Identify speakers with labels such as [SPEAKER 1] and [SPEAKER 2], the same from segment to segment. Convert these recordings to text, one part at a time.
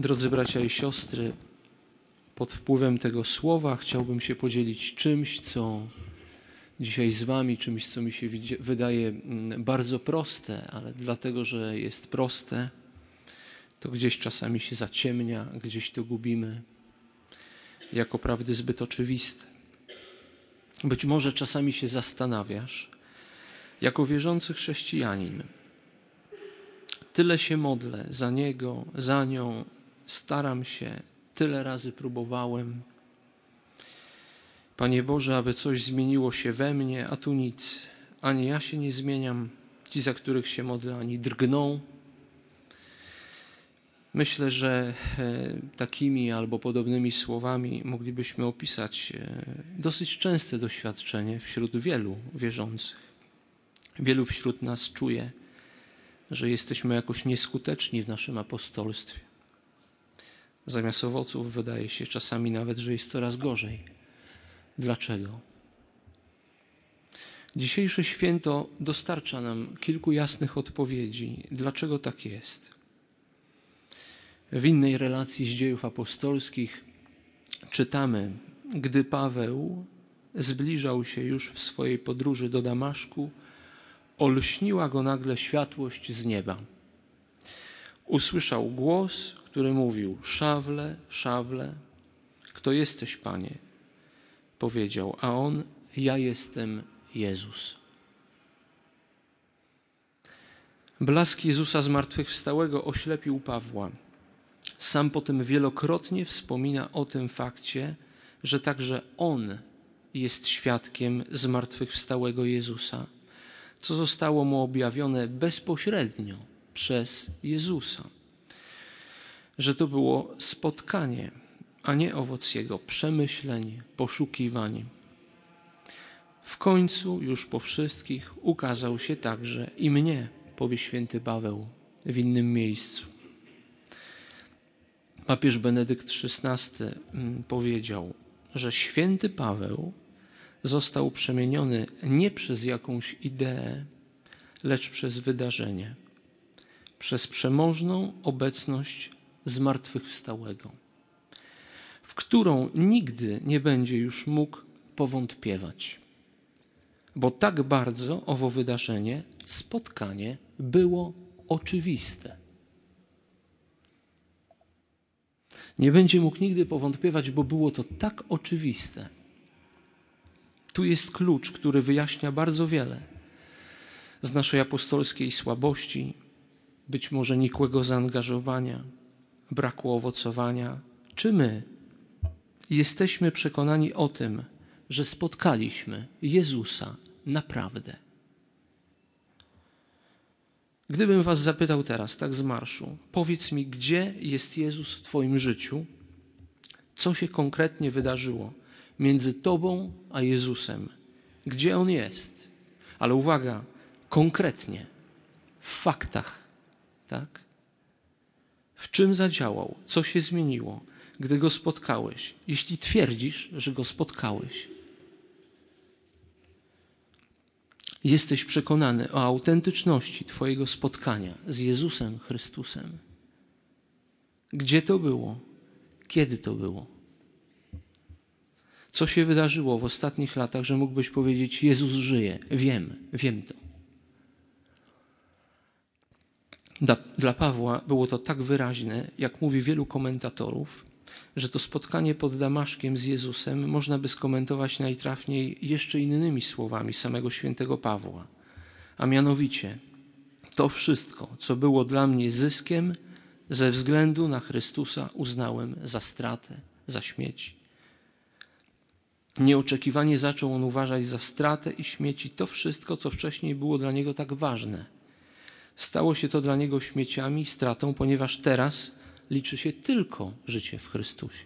[SPEAKER 1] Drodzy bracia i siostry, pod wpływem tego słowa chciałbym się podzielić czymś, co dzisiaj z Wami, czymś, co mi się wydaje mm, bardzo proste, ale dlatego, że jest proste, to gdzieś czasami się zaciemnia, gdzieś to gubimy jako prawdy zbyt oczywiste. Być może czasami się zastanawiasz, jako wierzący chrześcijanin, tyle się modlę za niego, za nią, staram się, tyle razy próbowałem. Panie Boże, aby coś zmieniło się we mnie, a tu nic. Ani ja się nie zmieniam, ci, za których się modlę, ani drgną. Myślę, że e, takimi albo podobnymi słowami moglibyśmy opisać e, dosyć częste doświadczenie wśród wielu wierzących. Wielu wśród nas czuje, że jesteśmy jakoś nieskuteczni w naszym apostolstwie. Zamiast owoców wydaje się czasami nawet, że jest coraz gorzej. Dlaczego? Dzisiejsze święto dostarcza nam kilku jasnych odpowiedzi, dlaczego tak jest. W innej relacji z dziejów apostolskich czytamy, gdy Paweł zbliżał się już w swojej podróży do Damaszku, olśniła go nagle światłość z nieba. Usłyszał głos, który mówił: Szawle, szawle, kto jesteś, panie? Powiedział, a on: Ja jestem Jezus. Blask Jezusa zmartwychwstałego oślepił Pawła. Sam potem wielokrotnie wspomina o tym fakcie, że także on jest świadkiem zmartwychwstałego Jezusa, co zostało mu objawione bezpośrednio przez Jezusa że to było spotkanie, a nie owoc jego przemyśleń, poszukiwań. W końcu, już po wszystkich, ukazał się także i mnie, powie święty Paweł w innym miejscu. Papież Benedykt XVI mm, powiedział, że święty Paweł został przemieniony nie przez jakąś ideę, lecz przez wydarzenie, przez przemożną obecność zmartwychwstałego, w którą nigdy nie będzie już mógł powątpiewać. Bo tak bardzo owo wydarzenie, spotkanie było oczywiste. Nie będzie mógł nigdy powątpiewać, bo było to tak oczywiste. Tu jest klucz, który wyjaśnia bardzo wiele z naszej apostolskiej słabości, być może nikłego zaangażowania, braku owocowania, czy my jesteśmy przekonani o tym, że spotkaliśmy Jezusa naprawdę? Gdybym Was zapytał teraz, tak z marszu, powiedz mi, gdzie jest Jezus w Twoim życiu? Co się konkretnie wydarzyło między Tobą a Jezusem? Gdzie On jest? Ale uwaga, konkretnie, w faktach, tak? Czym zadziałał? Co się zmieniło, gdy go spotkałeś? Jeśli twierdzisz, że go spotkałeś, jesteś przekonany o autentyczności Twojego spotkania z Jezusem Chrystusem. Gdzie to było? Kiedy to było? Co się wydarzyło w ostatnich latach, że mógłbyś powiedzieć: Jezus żyje? Wiem, wiem to. Dla, dla Pawła było to tak wyraźne, jak mówi wielu komentatorów, że to spotkanie pod Damaszkiem z Jezusem można by skomentować najtrafniej jeszcze innymi słowami samego świętego Pawła. A mianowicie, to wszystko, co było dla mnie zyskiem, ze względu na Chrystusa uznałem za stratę, za śmieci. Nieoczekiwanie zaczął on uważać za stratę i śmieci to wszystko, co wcześniej było dla niego tak ważne – Stało się to dla niego śmieciami, stratą, ponieważ teraz liczy się tylko życie w Chrystusie.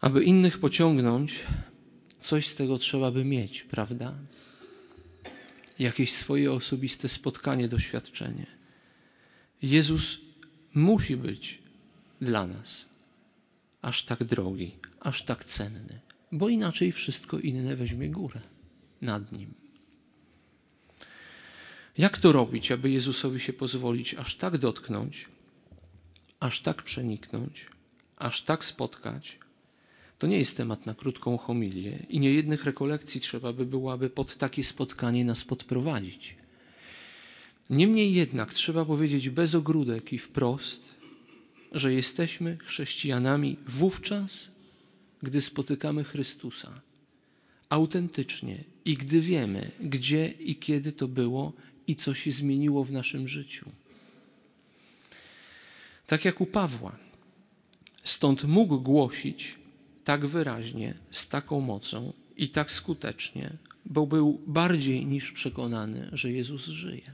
[SPEAKER 1] Aby innych pociągnąć, coś z tego trzeba by mieć, prawda? Jakieś swoje osobiste spotkanie, doświadczenie. Jezus musi być dla nas aż tak drogi, aż tak cenny, bo inaczej wszystko inne weźmie górę nad nim. Jak to robić, aby Jezusowi się pozwolić aż tak dotknąć, aż tak przeniknąć, aż tak spotkać, to nie jest temat na krótką homilię i nie jednych rekolekcji trzeba by było, aby pod takie spotkanie nas podprowadzić. Niemniej jednak trzeba powiedzieć bez ogródek i wprost, że jesteśmy chrześcijanami wówczas, gdy spotykamy Chrystusa autentycznie i gdy wiemy, gdzie i kiedy to było i co się zmieniło w naszym życiu. Tak jak u Pawła. Stąd mógł głosić tak wyraźnie, z taką mocą i tak skutecznie, bo był bardziej niż przekonany, że Jezus żyje.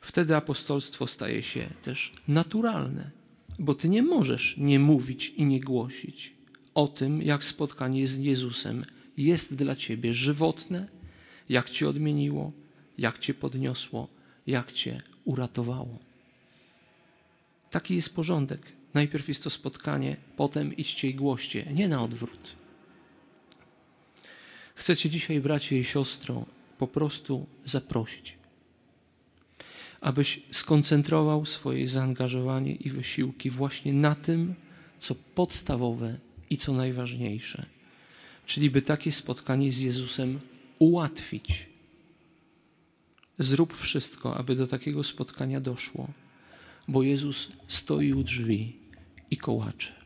[SPEAKER 1] Wtedy apostolstwo staje się też naturalne, bo ty nie możesz nie mówić i nie głosić o tym, jak spotkanie z Jezusem jest dla ciebie żywotne, jak cię odmieniło, jak cię podniosło, jak cię uratowało. Taki jest porządek. Najpierw jest to spotkanie, potem idźcie i głoście, nie na odwrót. Chcecie dzisiaj, bracie i siostro, po prostu zaprosić, abyś skoncentrował swoje zaangażowanie i wysiłki właśnie na tym, co podstawowe i co najważniejsze, czyli by takie spotkanie z Jezusem ułatwić. Zrób wszystko, aby do takiego spotkania doszło, bo Jezus stoi u drzwi i kołacze.